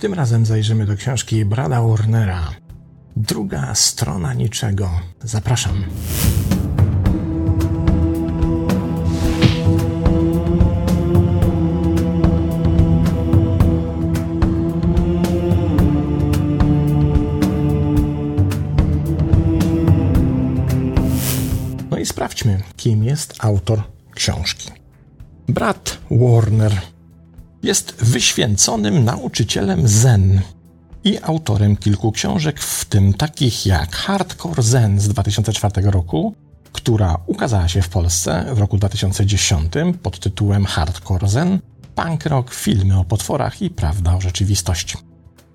Tym razem zajrzymy do książki Brada Warnera. Druga strona niczego. Zapraszam. No i sprawdźmy, kim jest autor książki. Brat Warner jest wyświęconym nauczycielem Zen i autorem kilku książek, w tym takich jak Hardcore Zen z 2004 roku, która ukazała się w Polsce w roku 2010 pod tytułem Hardcore Zen, punk rock, filmy o potworach i prawda o rzeczywistości.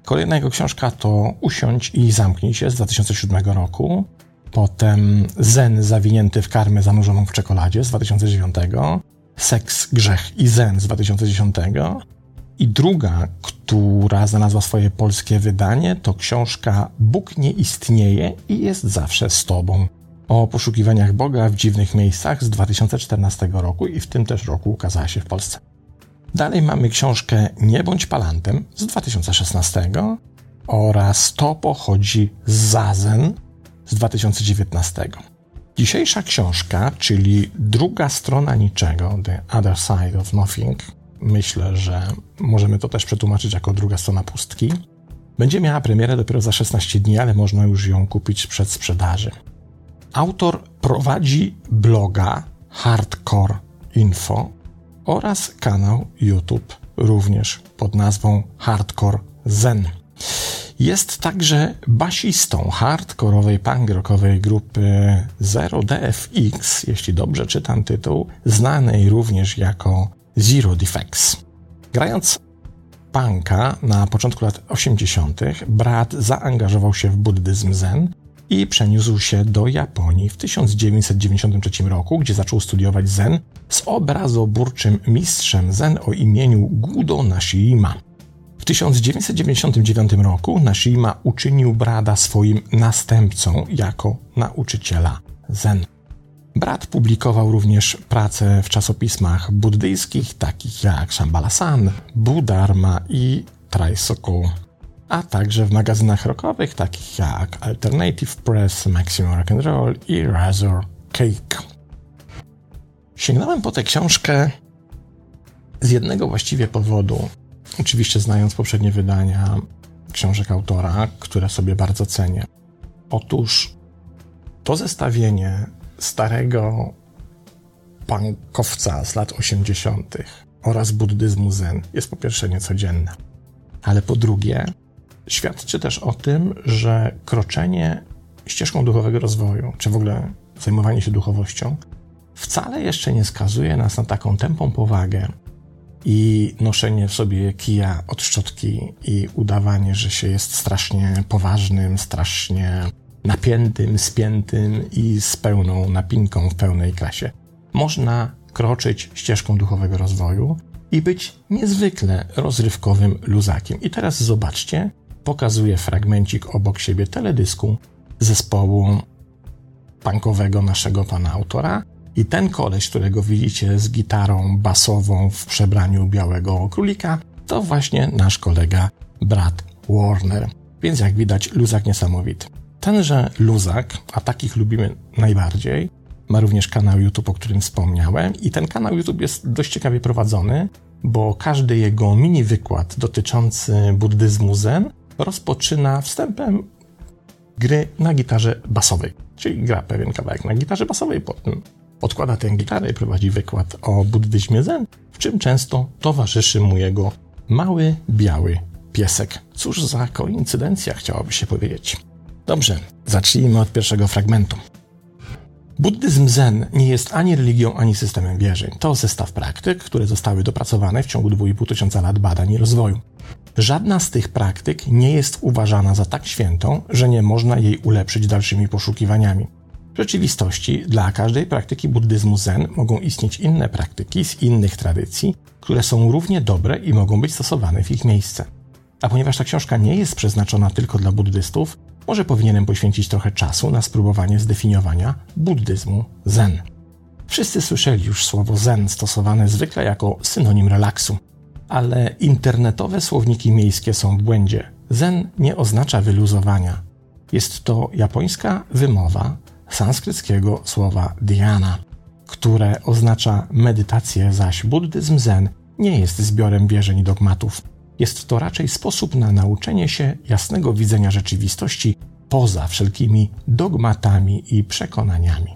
Kolejna jego książka to Usiądź i zamknij się z 2007 roku, potem Zen zawinięty w karmę zanurzoną w czekoladzie z 2009, Seks, Grzech i Zen z 2010 i druga, która znalazła swoje polskie wydanie, to książka Bóg nie istnieje i jest zawsze z Tobą. O poszukiwaniach Boga w dziwnych miejscach z 2014 roku i w tym też roku ukazała się w Polsce. Dalej mamy książkę Nie bądź palantem z 2016 oraz To pochodzi z Zazen z 2019. Dzisiejsza książka, czyli druga strona niczego, The Other Side of Nothing, myślę, że możemy to też przetłumaczyć jako druga strona pustki, będzie miała premierę dopiero za 16 dni, ale można już ją kupić przed sprzedaży. Autor prowadzi bloga Hardcore Info oraz kanał YouTube również pod nazwą Hardcore Zen. Jest także basistą hardkorowej punk rockowej grupy Zero DFX, jeśli dobrze czytam tytuł, znanej również jako Zero Defects. Grając punka na początku lat 80., brat zaangażował się w buddyzm zen i przeniósł się do Japonii w 1993 roku, gdzie zaczął studiować zen z obrazoburczym mistrzem zen o imieniu Gudo Nashima. W 1999 roku Nashima uczynił Brada swoim następcą jako nauczyciela Zen. Brat publikował również prace w czasopismach buddyjskich, takich jak Shambhala Sun, Budharma i Traisoku, a także w magazynach rockowych, takich jak Alternative Press, Maximum Rock and Roll i Razor Cake. Sięgnąłem po tę książkę z jednego właściwie powodu. Oczywiście znając poprzednie wydania książek autora, które sobie bardzo cenię. Otóż to zestawienie starego pankowca z lat 80. oraz buddyzmu zen jest po pierwsze niecodzienne, ale po drugie świadczy też o tym, że kroczenie ścieżką duchowego rozwoju, czy w ogóle zajmowanie się duchowością, wcale jeszcze nie skazuje nas na taką tępą powagę i noszenie w sobie kija od szczotki i udawanie, że się jest strasznie poważnym, strasznie napiętym, spiętym i z pełną napinką w pełnej klasie. Można kroczyć ścieżką duchowego rozwoju i być niezwykle rozrywkowym luzakiem. I teraz zobaczcie, pokazuję fragmencik obok siebie teledysku zespołu punkowego naszego pana autora. I ten koleś, którego widzicie z gitarą basową w przebraniu białego królika, to właśnie nasz kolega brat Warner. Więc jak widać, luzak niesamowity. Tenże luzak, a takich lubimy najbardziej, ma również kanał YouTube, o którym wspomniałem, i ten kanał YouTube jest dość ciekawie prowadzony, bo każdy jego mini wykład dotyczący buddyzmu Zen rozpoczyna wstępem gry na gitarze basowej. Czyli gra pewien kawałek na gitarze basowej, potem odkłada tę gitarę i prowadzi wykład o buddyzmie Zen, w czym często towarzyszy mu jego mały, biały piesek. Cóż za koincydencja, chciałoby się powiedzieć. Dobrze, zacznijmy od pierwszego fragmentu. Buddyzm Zen nie jest ani religią, ani systemem wierzeń. To zestaw praktyk, które zostały dopracowane w ciągu 2,5 tysiąca lat badań i rozwoju. Żadna z tych praktyk nie jest uważana za tak świętą, że nie można jej ulepszyć dalszymi poszukiwaniami. W rzeczywistości dla każdej praktyki buddyzmu Zen mogą istnieć inne praktyki z innych tradycji, które są równie dobre i mogą być stosowane w ich miejsce. A ponieważ ta książka nie jest przeznaczona tylko dla buddystów, może powinienem poświęcić trochę czasu na spróbowanie zdefiniowania buddyzmu Zen. Wszyscy słyszeli już słowo Zen stosowane zwykle jako synonim relaksu, ale internetowe słowniki miejskie są w błędzie. Zen nie oznacza wyluzowania. Jest to japońska wymowa sanskryckiego słowa dhyana, które oznacza medytację, zaś buddyzm zen nie jest zbiorem wierzeń i dogmatów. Jest to raczej sposób na nauczenie się jasnego widzenia rzeczywistości poza wszelkimi dogmatami i przekonaniami.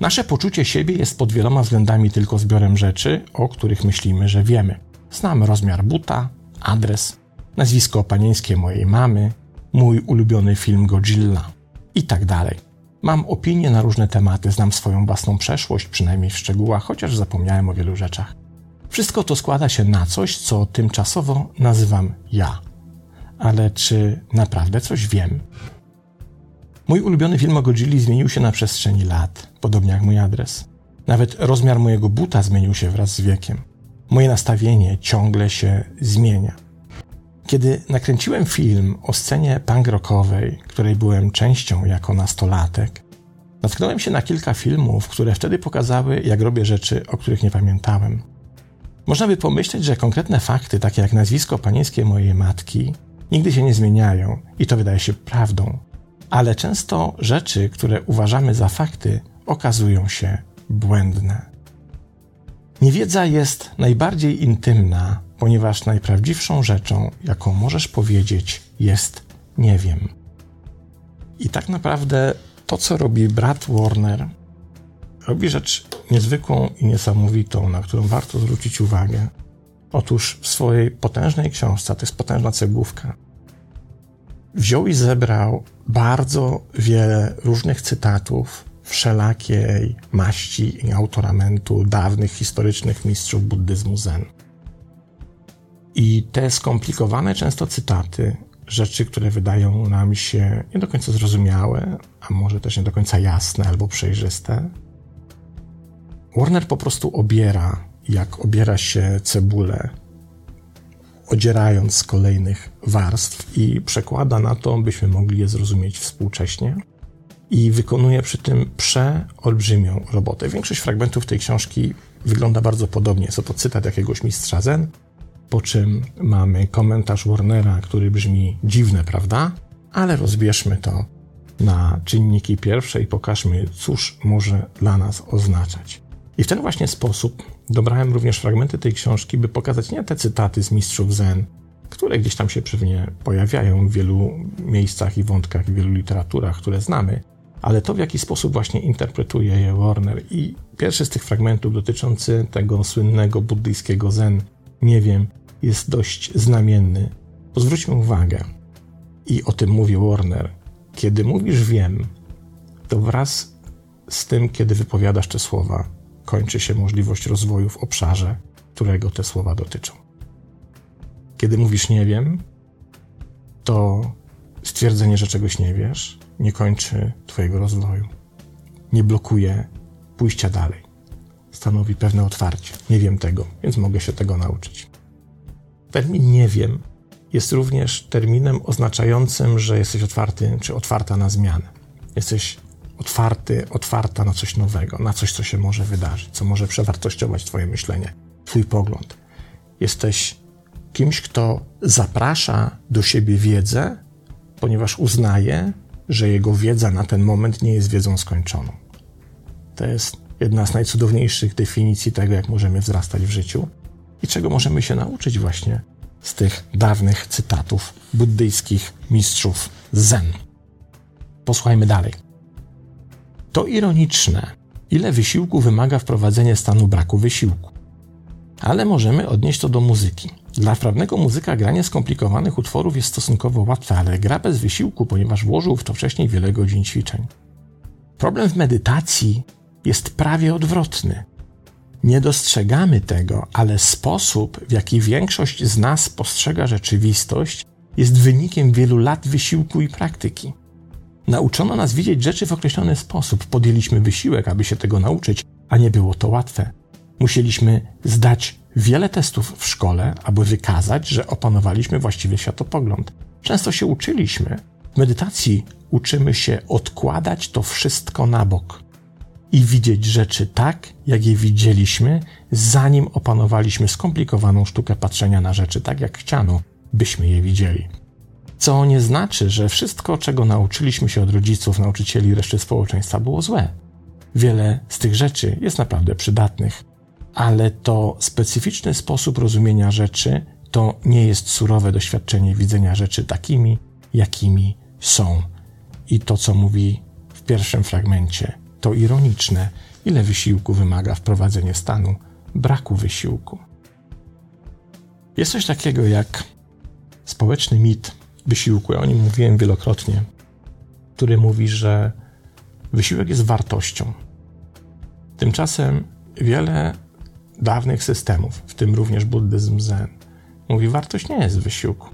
Nasze poczucie siebie jest pod wieloma względami tylko zbiorem rzeczy, o których myślimy, że wiemy. Znamy rozmiar buta, adres, nazwisko panieńskie mojej mamy, mój ulubiony film Godzilla i tak dalej. Mam opinie na różne tematy, znam swoją własną przeszłość, przynajmniej w szczegółach, chociaż zapomniałem o wielu rzeczach. Wszystko to składa się na coś, co tymczasowo nazywam ja. Ale czy naprawdę coś wiem? Mój ulubiony film o Godzilli zmienił się na przestrzeni lat, podobnie jak mój adres. Nawet rozmiar mojego buta zmienił się wraz z wiekiem. Moje nastawienie ciągle się zmienia. Kiedy nakręciłem film o scenie punk rockowej, której byłem częścią jako nastolatek, natknąłem się na kilka filmów, które wtedy pokazały, jak robię rzeczy, o których nie pamiętałem. Można by pomyśleć, że konkretne fakty, takie jak nazwisko panieńskie mojej matki, nigdy się nie zmieniają i to wydaje się prawdą. Ale często rzeczy, które uważamy za fakty, okazują się błędne. Niewiedza jest najbardziej intymna, ponieważ najprawdziwszą rzeczą, jaką możesz powiedzieć, jest nie wiem. I tak naprawdę to, co robi brat Warner, robi rzecz niezwykłą i niesamowitą, na którą warto zwrócić uwagę. Otóż w swojej potężnej książce, to jest potężna cegłówka, wziął i zebrał bardzo wiele różnych cytatów wszelakiej maści i autoramentu dawnych historycznych mistrzów buddyzmu Zen. I te skomplikowane często cytaty, rzeczy, które wydają nam się nie do końca zrozumiałe, a może też nie do końca jasne albo przejrzyste, Warner po prostu obiera, jak obiera się cebulę, odzierając z kolejnych warstw i przekłada na to, byśmy mogli je zrozumieć współcześnie. I wykonuje przy tym przeolbrzymią robotę. Większość fragmentów tej książki wygląda bardzo podobnie. Jest to cytat jakiegoś mistrza Zen, po czym mamy komentarz Warnera, który brzmi dziwne, prawda? Ale rozbierzmy to na czynniki pierwsze i pokażmy, cóż może dla nas oznaczać. I w ten właśnie sposób dobrałem również fragmenty tej książki, by pokazać nie te cytaty z mistrzów Zen, które gdzieś tam się pewnie pojawiają w wielu miejscach i wątkach, w wielu literaturach, które znamy, ale to w jaki sposób właśnie interpretuje je Warner. I pierwszy z tych fragmentów dotyczący tego słynnego buddyjskiego Zen, nie wiem, jest dość znamienny. Pozwróćmy uwagę, i o tym mówi Warner, kiedy mówisz wiem, to wraz z tym, kiedy wypowiadasz te słowa, kończy się możliwość rozwoju w obszarze, którego te słowa dotyczą. Kiedy mówisz nie wiem, to stwierdzenie, że czegoś nie wiesz, nie kończy Twojego rozwoju. Nie blokuje pójścia dalej. Stanowi pewne otwarcie. Nie wiem tego, więc mogę się tego nauczyć. Termin nie wiem jest również terminem oznaczającym, że jesteś otwarty czy otwarta na zmianę. Jesteś otwarty, otwarta na coś nowego, na coś, co się może wydarzyć, co może przewartościować Twoje myślenie, Twój pogląd. Jesteś kimś, kto zaprasza do siebie wiedzę, ponieważ uznaje, że jego wiedza na ten moment nie jest wiedzą skończoną. To jest jedna z najcudowniejszych definicji tego, jak możemy wzrastać w życiu i czego możemy się nauczyć właśnie z tych dawnych cytatów buddyjskich mistrzów Zen. Posłuchajmy dalej. To ironiczne, ile wysiłku wymaga wprowadzenie stanu braku wysiłku. Ale możemy odnieść to do muzyki. Dla wprawnego muzyka granie skomplikowanych utworów jest stosunkowo łatwe, ale gra bez wysiłku, ponieważ włożył w to wcześniej wiele godzin ćwiczeń. Problem w medytacji jest prawie odwrotny. Nie dostrzegamy tego, ale sposób, w jaki większość z nas postrzega rzeczywistość, jest wynikiem wielu lat wysiłku i praktyki. Nauczono nas widzieć rzeczy w określony sposób, podjęliśmy wysiłek, aby się tego nauczyć, a nie było to łatwe. Musieliśmy zdać wiele testów w szkole, aby wykazać, że opanowaliśmy właściwy światopogląd. Często się uczyliśmy. W medytacji uczymy się odkładać to wszystko na bok. I widzieć rzeczy tak, jak je widzieliśmy, zanim opanowaliśmy skomplikowaną sztukę patrzenia na rzeczy tak, jak chciano, byśmy je widzieli. Co nie znaczy, że wszystko, czego nauczyliśmy się od rodziców, nauczycieli i reszty społeczeństwa było złe. Wiele z tych rzeczy jest naprawdę przydatnych, ale to specyficzny sposób rozumienia rzeczy to nie jest surowe doświadczenie widzenia rzeczy takimi, jakimi są. I to, co mówi w pierwszym fragmencie, to ironiczne, ile wysiłku wymaga wprowadzenie stanu braku wysiłku. Jest coś takiego jak społeczny mit wysiłku, ja o nim mówiłem wielokrotnie, który mówi, że wysiłek jest wartością. Tymczasem wiele dawnych systemów, w tym również buddyzm zen, mówi, wartość nie jest wysiłku.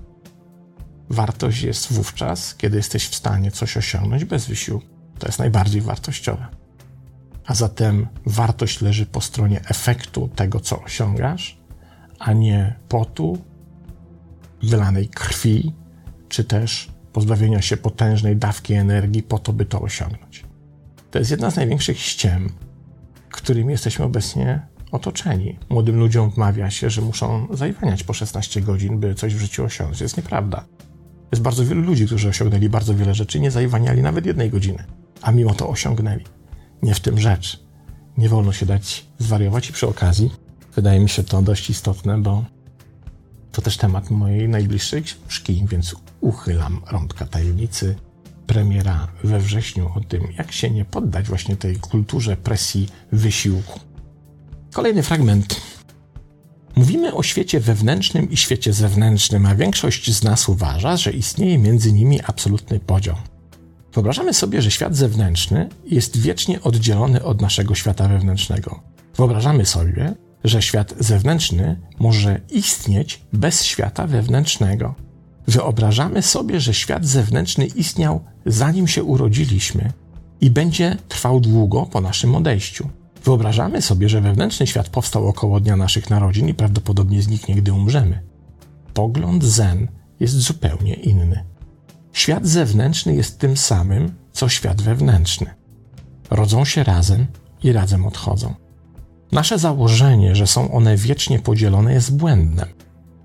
Wartość jest wówczas, kiedy jesteś w stanie coś osiągnąć bez wysiłku. To jest najbardziej wartościowe. A zatem wartość leży po stronie efektu tego, co osiągasz, a nie potu, wylanej krwi, czy też pozbawienia się potężnej dawki energii po to, by to osiągnąć. To jest jedna z największych ściem, którymi jesteśmy obecnie otoczeni. Młodym ludziom wmawia się, że muszą zajwaniać po 16 godzin, by coś w życiu osiągnąć. Jest nieprawda. Jest bardzo wielu ludzi, którzy osiągnęli bardzo wiele rzeczy, nie zajwaniali nawet jednej godziny, a mimo to osiągnęli. Nie w tym rzecz. Nie wolno się dać zwariować i przy okazji wydaje mi się to dość istotne, bo to też temat mojej najbliższej książki, więc uchylam rąbka tajemnicy. Premiera we wrześniu o tym, jak się nie poddać właśnie tej kulturze presji wysiłku. Kolejny fragment. Mówimy o świecie wewnętrznym i świecie zewnętrznym, a większość z nas uważa, że istnieje między nimi absolutny podział. Wyobrażamy sobie, że świat zewnętrzny jest wiecznie oddzielony od naszego świata wewnętrznego. Wyobrażamy sobie, że świat zewnętrzny może istnieć bez świata wewnętrznego. Wyobrażamy sobie, że świat zewnętrzny istniał zanim się urodziliśmy i będzie trwał długo po naszym odejściu. Wyobrażamy sobie, że wewnętrzny świat powstał około dnia naszych narodzin i prawdopodobnie zniknie, gdy umrzemy. Pogląd Zen jest zupełnie inny. Świat zewnętrzny jest tym samym, co świat wewnętrzny. Rodzą się razem i razem odchodzą. Nasze założenie, że są one wiecznie podzielone, jest błędne.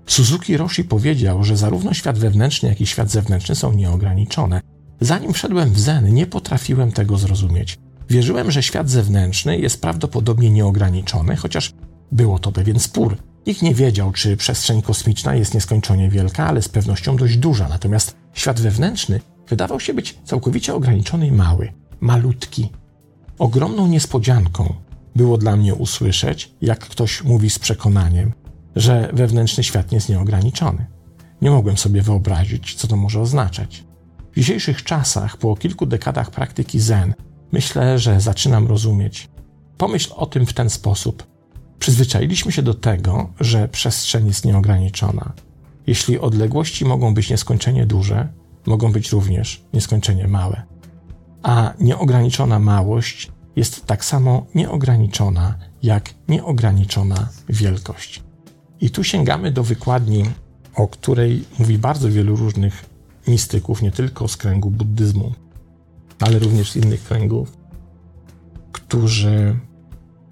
Suzuki Roshi powiedział, że zarówno świat wewnętrzny, jak i świat zewnętrzny są nieograniczone. Zanim wszedłem w Zen, nie potrafiłem tego zrozumieć. Wierzyłem, że świat zewnętrzny jest prawdopodobnie nieograniczony, chociaż było to pewien spór. Nikt nie wiedział, czy przestrzeń kosmiczna jest nieskończenie wielka, ale z pewnością dość duża. Natomiast świat wewnętrzny wydawał się być całkowicie ograniczony i mały, malutki. Ogromną niespodzianką było dla mnie usłyszeć, jak ktoś mówi z przekonaniem, że wewnętrzny świat nie jest nieograniczony. Nie mogłem sobie wyobrazić, co to może oznaczać. W dzisiejszych czasach, po kilku dekadach praktyki Zen, myślę, że zaczynam rozumieć. Pomyśl o tym w ten sposób. Przyzwyczailiśmy się do tego, że przestrzeń jest nieograniczona. Jeśli odległości mogą być nieskończenie duże, mogą być również nieskończenie małe. A nieograniczona małość jest tak samo nieograniczona jak nieograniczona wielkość. I tu sięgamy do wykładni, o której mówi bardzo wielu różnych mistyków, nie tylko z kręgu buddyzmu, ale również z innych kręgów, którzy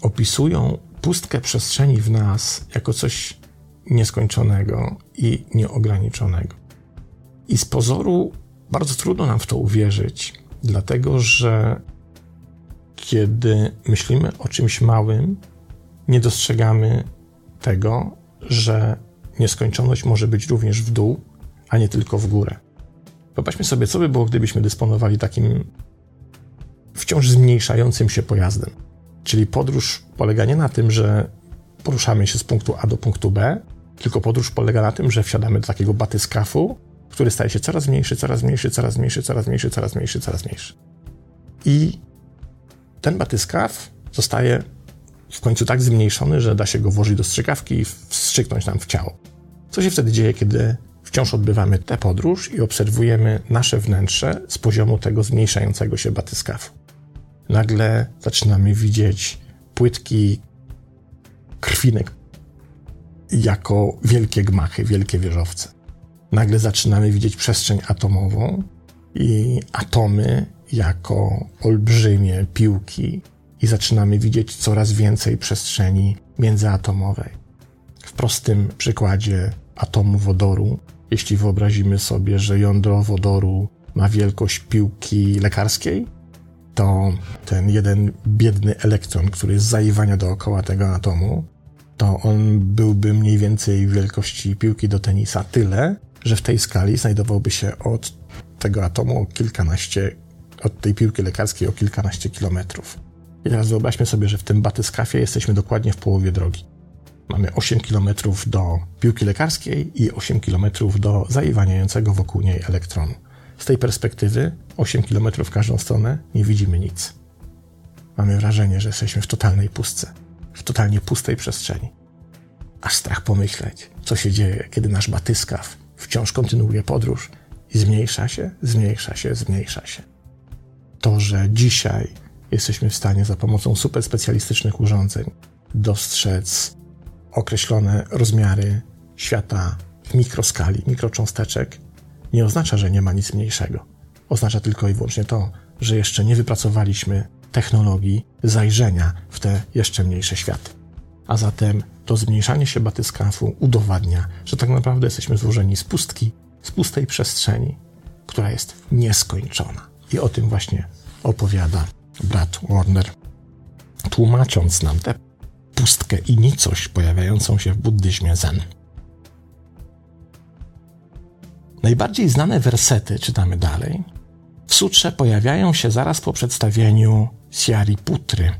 opisują pustkę przestrzeni w nas jako coś nieskończonego i nieograniczonego. I z pozoru bardzo trudno nam w to uwierzyć, dlatego że kiedy myślimy o czymś małym, nie dostrzegamy tego, że nieskończoność może być również w dół, a nie tylko w górę. Popatrzmy sobie, co by było, gdybyśmy dysponowali takim wciąż zmniejszającym się pojazdem. Czyli podróż polega nie na tym, że poruszamy się z punktu A do punktu B, tylko podróż polega na tym, że wsiadamy do takiego batyskafu, który staje się coraz mniejszy, coraz mniejszy, coraz mniejszy, coraz mniejszy, coraz mniejszy, coraz mniejszy. I ten batyskaw zostaje w końcu tak zmniejszony, że da się go włożyć do strzykawki i wstrzyknąć nam w ciało. Co się wtedy dzieje, kiedy wciąż odbywamy tę podróż i obserwujemy nasze wnętrze z poziomu tego zmniejszającego się batyskafu? Nagle zaczynamy widzieć płytki krwinek jako wielkie gmachy, wielkie wieżowce. Nagle zaczynamy widzieć przestrzeń atomową i atomy jako olbrzymie piłki i zaczynamy widzieć coraz więcej przestrzeni międzyatomowej. W prostym przykładzie atomu wodoru, jeśli wyobrazimy sobie, że jądro wodoru ma wielkość piłki lekarskiej, to ten jeden biedny elektron, który jest zaiwania dookoła tego atomu, to on byłby mniej więcej wielkości piłki do tenisa tyle, że w tej skali znajdowałby się od tego atomu o kilkanaście, od tej piłki lekarskiej o kilkanaście kilometrów. I teraz wyobraźmy sobie, że w tym batyskafie jesteśmy dokładnie w połowie drogi. Mamy 8 km do piłki lekarskiej i 8 km do zaiwaniającego wokół niej elektronu. Z tej perspektywy 8 km w każdą stronę nie widzimy nic. Mamy wrażenie, że jesteśmy w totalnej pustce, w totalnie pustej przestrzeni. Aż strach pomyśleć, co się dzieje, kiedy nasz batyskaw wciąż kontynuuje podróż i zmniejsza się, zmniejsza się, zmniejsza się. To, że dzisiaj jesteśmy w stanie za pomocą superspecjalistycznych urządzeń dostrzec określone rozmiary świata w mikroskali, mikrocząsteczek, nie oznacza, że nie ma nic mniejszego. Oznacza tylko i wyłącznie to, że jeszcze nie wypracowaliśmy technologii zajrzenia w te jeszcze mniejsze światy. A zatem to zmniejszanie się batyskafu udowadnia, że tak naprawdę jesteśmy złożeni z pustki, z pustej przestrzeni, która jest nieskończona. I o tym właśnie opowiada brat Warner, tłumacząc nam tę pustkę i nicość pojawiającą się w buddyzmie Zen. Najbardziej znane wersety, czytamy dalej, w sutrze pojawiają się zaraz po przedstawieniu Putry.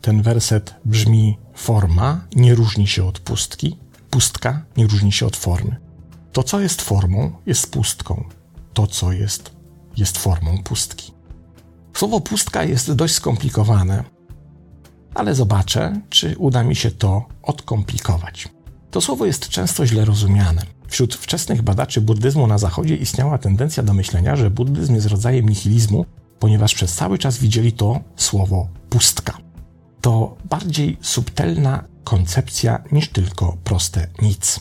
Ten werset brzmi: Forma nie różni się od pustki, pustka nie różni się od formy. To, co jest formą, jest pustką. To, co jest, jest formą pustki. Słowo pustka jest dość skomplikowane, ale zobaczę, czy uda mi się to odkomplikować. To słowo jest często źle rozumiane. Wśród wczesnych badaczy buddyzmu na Zachodzie istniała tendencja do myślenia, że buddyzm jest rodzajem nihilizmu, ponieważ przez cały czas widzieli to słowo pustka. To bardziej subtelna koncepcja niż tylko proste nic.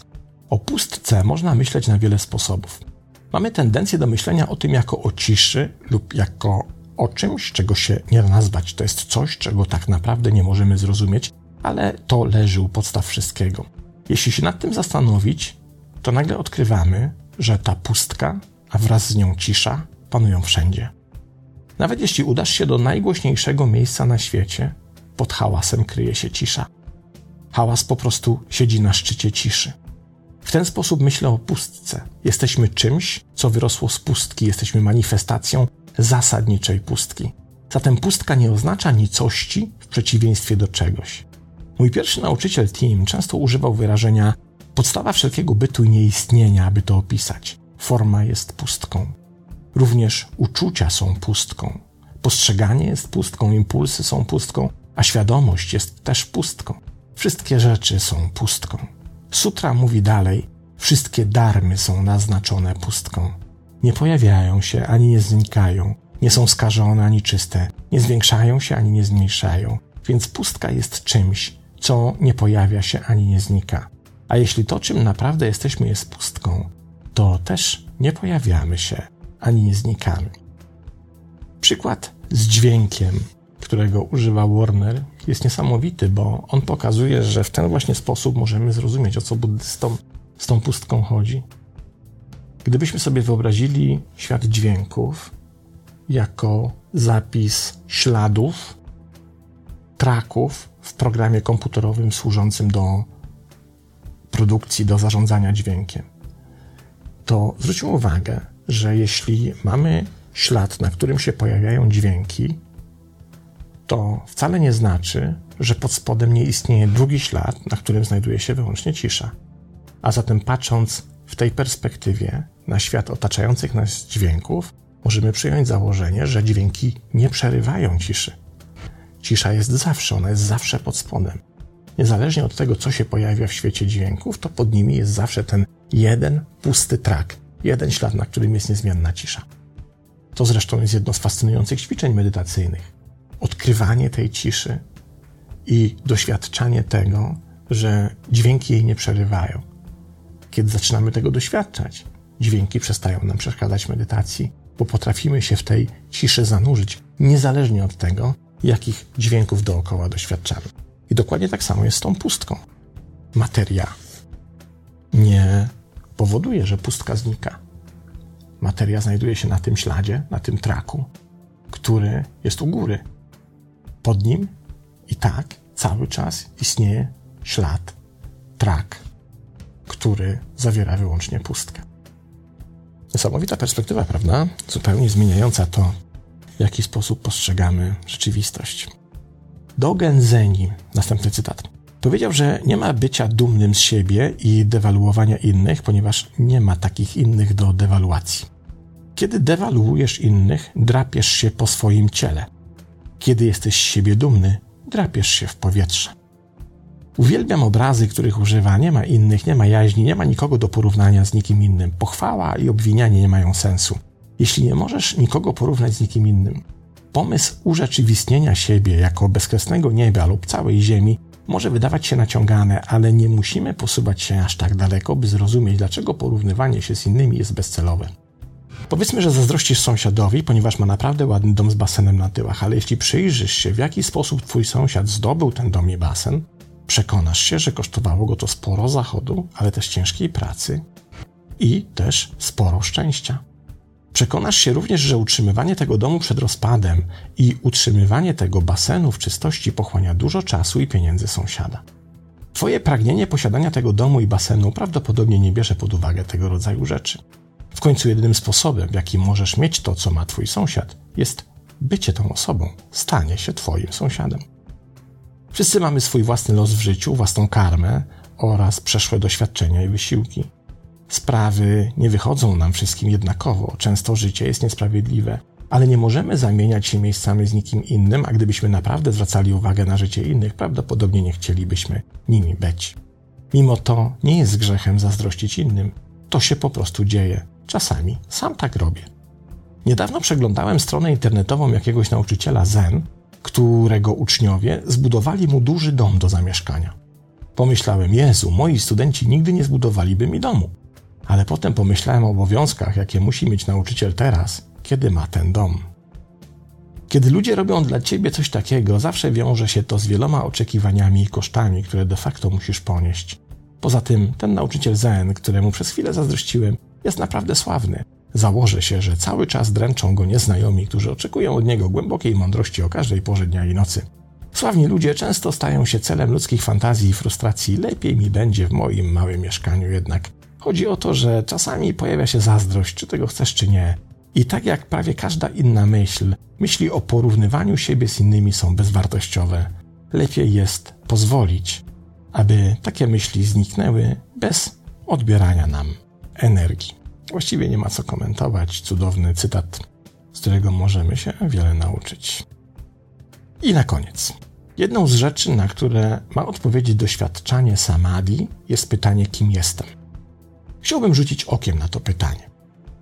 O pustce można myśleć na wiele sposobów. Mamy tendencję do myślenia o tym jako o ciszy lub jako o czymś, czego się nie da nazwać. To jest coś, czego tak naprawdę nie możemy zrozumieć, ale to leży u podstaw wszystkiego. Jeśli się nad tym zastanowić, to nagle odkrywamy, że ta pustka, a wraz z nią cisza, panują wszędzie. Nawet jeśli udasz się do najgłośniejszego miejsca na świecie, pod hałasem kryje się cisza. Hałas po prostu siedzi na szczycie ciszy. W ten sposób myślę o pustce. Jesteśmy czymś, co wyrosło z pustki, jesteśmy manifestacją zasadniczej pustki. Zatem pustka nie oznacza nicości w przeciwieństwie do czegoś. Mój pierwszy nauczyciel Tim często używał wyrażenia podstawa wszelkiego bytu i nieistnienia, aby to opisać. Forma jest pustką. Również uczucia są pustką. Postrzeganie jest pustką, impulsy są pustką, a świadomość jest też pustką. Wszystkie rzeczy są pustką. Sutra mówi dalej: wszystkie darmy są naznaczone pustką. Nie pojawiają się ani nie znikają, nie są skażone ani czyste, nie zwiększają się ani nie zmniejszają, więc pustka jest czymś, co nie pojawia się ani nie znika. A jeśli to, czym naprawdę jesteśmy, jest pustką, to też nie pojawiamy się ani nie znikamy. Przykład z dźwiękiem, którego używa Warner, jest niesamowity, bo on pokazuje, że w ten właśnie sposób możemy zrozumieć, o co buddystom z tą pustką chodzi. Gdybyśmy sobie wyobrazili świat dźwięków jako zapis śladów, traków w programie komputerowym służącym do produkcji, do zarządzania dźwiękiem, to zwróćmy uwagę, że jeśli mamy ślad, na którym się pojawiają dźwięki, to wcale nie znaczy, że pod spodem nie istnieje drugi ślad, na którym znajduje się wyłącznie cisza. A zatem patrząc w tej perspektywie na świat otaczających nas dźwięków, możemy przyjąć założenie, że dźwięki nie przerywają ciszy. Cisza jest zawsze, ona jest zawsze pod spodem. Niezależnie od tego, co się pojawia w świecie dźwięków, to pod nimi jest zawsze ten jeden pusty trak, jeden ślad, na którym jest niezmienna cisza. To zresztą jest jedno z fascynujących ćwiczeń medytacyjnych. Odkrywanie tej ciszy i doświadczanie tego, że dźwięki jej nie przerywają. Kiedy zaczynamy tego doświadczać, dźwięki przestają nam przeszkadzać medytacji, bo potrafimy się w tej ciszy zanurzyć, niezależnie od tego, jakich dźwięków dookoła doświadczamy. I dokładnie tak samo jest z tą pustką. Materia nie powoduje, że pustka znika. Materia znajduje się na tym śladzie, na tym traku, który jest u góry. Pod nim i tak cały czas istnieje ślad, trak, który zawiera wyłącznie pustkę. Niesamowita perspektywa, prawda? Zupełnie zmieniająca to, w jaki sposób postrzegamy rzeczywistość. Dogen Zeni, następny cytat, powiedział, że nie ma bycia dumnym z siebie i dewaluowania innych, ponieważ nie ma takich innych do dewaluacji. Kiedy dewaluujesz innych, drapiesz się po swoim ciele. Kiedy jesteś z siebie dumny, drapiesz się w powietrze. Uwielbiam obrazy, których używa. Nie ma innych, nie ma jaźni, nie ma nikogo do porównania z nikim innym. Pochwała i obwinianie nie mają sensu. Jeśli nie możesz nikogo porównać z nikim innym, pomysł urzeczywistnienia siebie jako bezkresnego nieba lub całej ziemi może wydawać się naciągane, ale nie musimy posuwać się aż tak daleko, by zrozumieć, dlaczego porównywanie się z innymi jest bezcelowe. Powiedzmy, że zazdrościsz sąsiadowi, ponieważ ma naprawdę ładny dom z basenem na tyłach, ale jeśli przyjrzysz się, w jaki sposób twój sąsiad zdobył ten dom i basen, przekonasz się, że kosztowało go to sporo zachodu, ale też ciężkiej pracy i też sporo szczęścia. Przekonasz się również, że utrzymywanie tego domu przed rozpadem i utrzymywanie tego basenu w czystości pochłania dużo czasu i pieniędzy sąsiada. Twoje pragnienie posiadania tego domu i basenu prawdopodobnie nie bierze pod uwagę tego rodzaju rzeczy. W końcu jedynym sposobem, w jaki możesz mieć to, co ma twój sąsiad, jest bycie tą osobą, stanie się twoim sąsiadem. Wszyscy mamy swój własny los w życiu, własną karmę oraz przeszłe doświadczenia i wysiłki. Sprawy nie wychodzą nam wszystkim jednakowo, często życie jest niesprawiedliwe, ale nie możemy zamieniać się miejscami z nikim innym, a gdybyśmy naprawdę zwracali uwagę na życie innych, prawdopodobnie nie chcielibyśmy nimi być. Mimo to nie jest grzechem zazdrościć innym. To się po prostu dzieje. Czasami sam tak robię. Niedawno przeglądałem stronę internetową jakiegoś nauczyciela Zen, którego uczniowie zbudowali mu duży dom do zamieszkania. Pomyślałem, Jezu, moi studenci nigdy nie zbudowaliby mi domu. Ale potem pomyślałem o obowiązkach, jakie musi mieć nauczyciel teraz, kiedy ma ten dom. Kiedy ludzie robią dla ciebie coś takiego, zawsze wiąże się to z wieloma oczekiwaniami i kosztami, które de facto musisz ponieść. Poza tym, ten nauczyciel Zen, któremu przez chwilę zazdrościłem, jest naprawdę sławny. Założę się, że cały czas dręczą go nieznajomi, którzy oczekują od niego głębokiej mądrości o każdej porze dnia i nocy. Sławni ludzie często stają się celem ludzkich fantazji i frustracji. Lepiej mi będzie w moim małym mieszkaniu jednak. Chodzi o to, że czasami pojawia się zazdrość, czy tego chcesz, czy nie. I tak jak prawie każda inna myśl, myśli o porównywaniu siebie z innymi są bezwartościowe. Lepiej jest pozwolić, aby takie myśli zniknęły bez odbierania nam energii. Właściwie nie ma co komentować. Cudowny cytat, z którego możemy się wiele nauczyć. I na koniec. Jedną z rzeczy, na które ma odpowiedzieć doświadczanie samadhi, jest pytanie, kim jestem. Chciałbym rzucić okiem na to pytanie.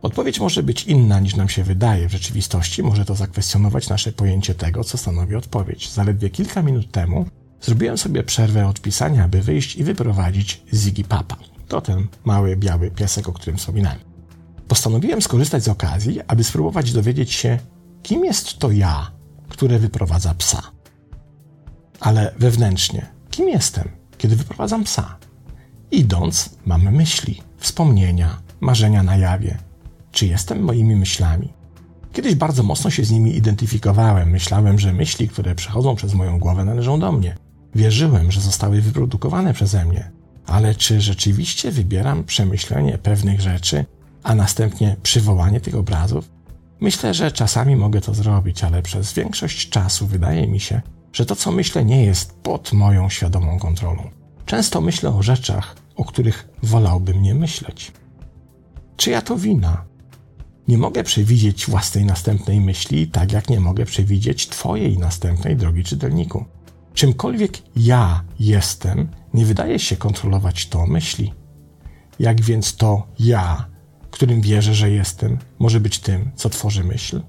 Odpowiedź może być inna niż nam się wydaje. W rzeczywistości może to zakwestionować nasze pojęcie tego, co stanowi odpowiedź. Zaledwie kilka minut temu zrobiłem sobie przerwę od pisania, aby wyjść i wyprowadzić Ziggy Papa. To ten mały, biały piesek, o którym wspominałem. Postanowiłem skorzystać z okazji, aby spróbować dowiedzieć się, kim jest to ja, które wyprowadza psa. Ale wewnętrznie, kim jestem, kiedy wyprowadzam psa? Idąc, mamy myśli, wspomnienia, marzenia na jawie. Czy jestem moimi myślami? Kiedyś bardzo mocno się z nimi identyfikowałem. Myślałem, że myśli, które przechodzą przez moją głowę, należą do mnie. Wierzyłem, że zostały wyprodukowane przeze mnie. Ale czy rzeczywiście wybieram przemyślenie pewnych rzeczy, a następnie przywołanie tych obrazów? Myślę, że czasami mogę to zrobić, ale przez większość czasu wydaje mi się, że to, co myślę, nie jest pod moją świadomą kontrolą. Często myślę o rzeczach, o których wolałbym nie myśleć. Czyja to wina? Nie mogę przewidzieć własnej następnej myśli, tak jak nie mogę przewidzieć Twojej następnej, drogi czytelniku. Czymkolwiek ja jestem, nie wydaje się kontrolować to myśli. Jak więc to ja, którym wierzę, że jestem, może być tym, co tworzy myśl?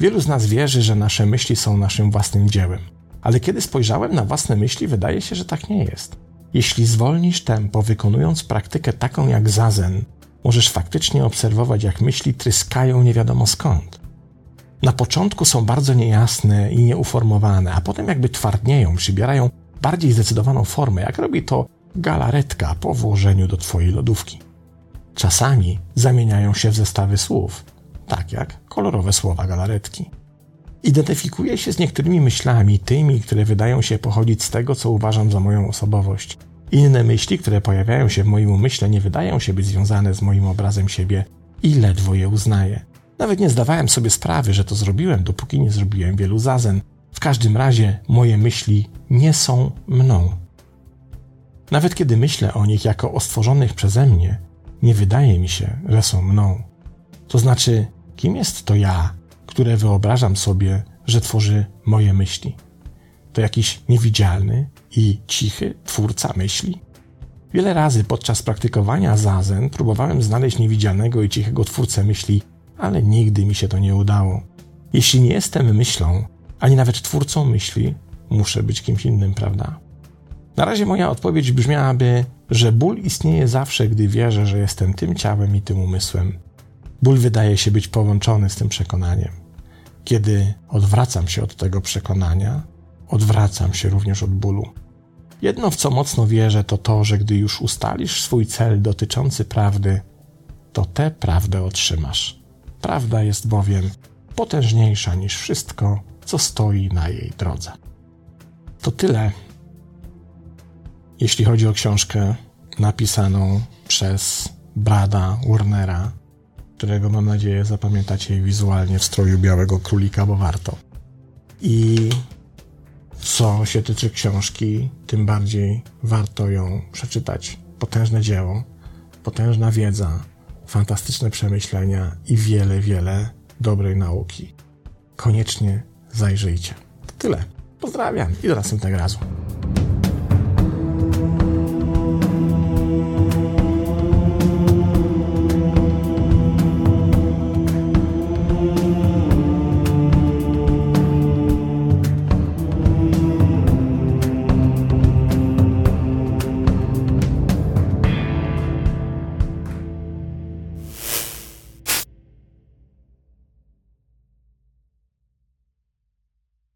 Wielu z nas wierzy, że nasze myśli są naszym własnym dziełem, ale kiedy spojrzałem na własne myśli, wydaje się, że tak nie jest. Jeśli zwolnisz tempo, wykonując praktykę taką jak zazen, możesz faktycznie obserwować, jak myśli tryskają nie wiadomo skąd. Na początku są bardzo niejasne i nieuformowane, a potem jakby twardnieją, przybierają bardziej zdecydowaną formę, jak robi to galaretka po włożeniu do Twojej lodówki. Czasami zamieniają się w zestawy słów, tak jak kolorowe słowa galaretki. Identyfikuję się z niektórymi myślami, tymi, które wydają się pochodzić z tego, co uważam za moją osobowość. Inne myśli, które pojawiają się w moim umyśle, nie wydają się być związane z moim obrazem siebie i ledwo je uznaję. Nawet nie zdawałem sobie sprawy, że to zrobiłem, dopóki nie zrobiłem wielu zazen. W każdym razie moje myśli nie są mną. Nawet kiedy myślę o nich jako o stworzonych przeze mnie, nie wydaje mi się, że są mną. To znaczy, kim jest to ja, które wyobrażam sobie, że tworzy moje myśli? To jakiś niewidzialny i cichy twórca myśli? Wiele razy podczas praktykowania zazen próbowałem znaleźć niewidzialnego i cichego twórcę myśli, ale nigdy mi się to nie udało. Jeśli nie jestem myślą, ani nawet twórcą myśli, muszę być kimś innym, prawda? Na razie moja odpowiedź brzmiałaby, że ból istnieje zawsze, gdy wierzę, że jestem tym ciałem i tym umysłem. Ból wydaje się być połączony z tym przekonaniem. Kiedy odwracam się od tego przekonania, odwracam się również od bólu. Jedno, w co mocno wierzę, to to, że gdy już ustalisz swój cel dotyczący prawdy, to tę prawdę otrzymasz. Prawda jest bowiem potężniejsza niż wszystko, co stoi na jej drodze. To tyle, jeśli chodzi o książkę napisaną przez Brada Warnera, którego mam nadzieję zapamiętacie wizualnie w stroju białego królika, bo warto. I co się tyczy książki, tym bardziej warto ją przeczytać. Potężne dzieło, potężna wiedza, fantastyczne przemyślenia i wiele, wiele dobrej nauki. Koniecznie zajrzyjcie. To tyle. Pozdrawiam i do następnego razu.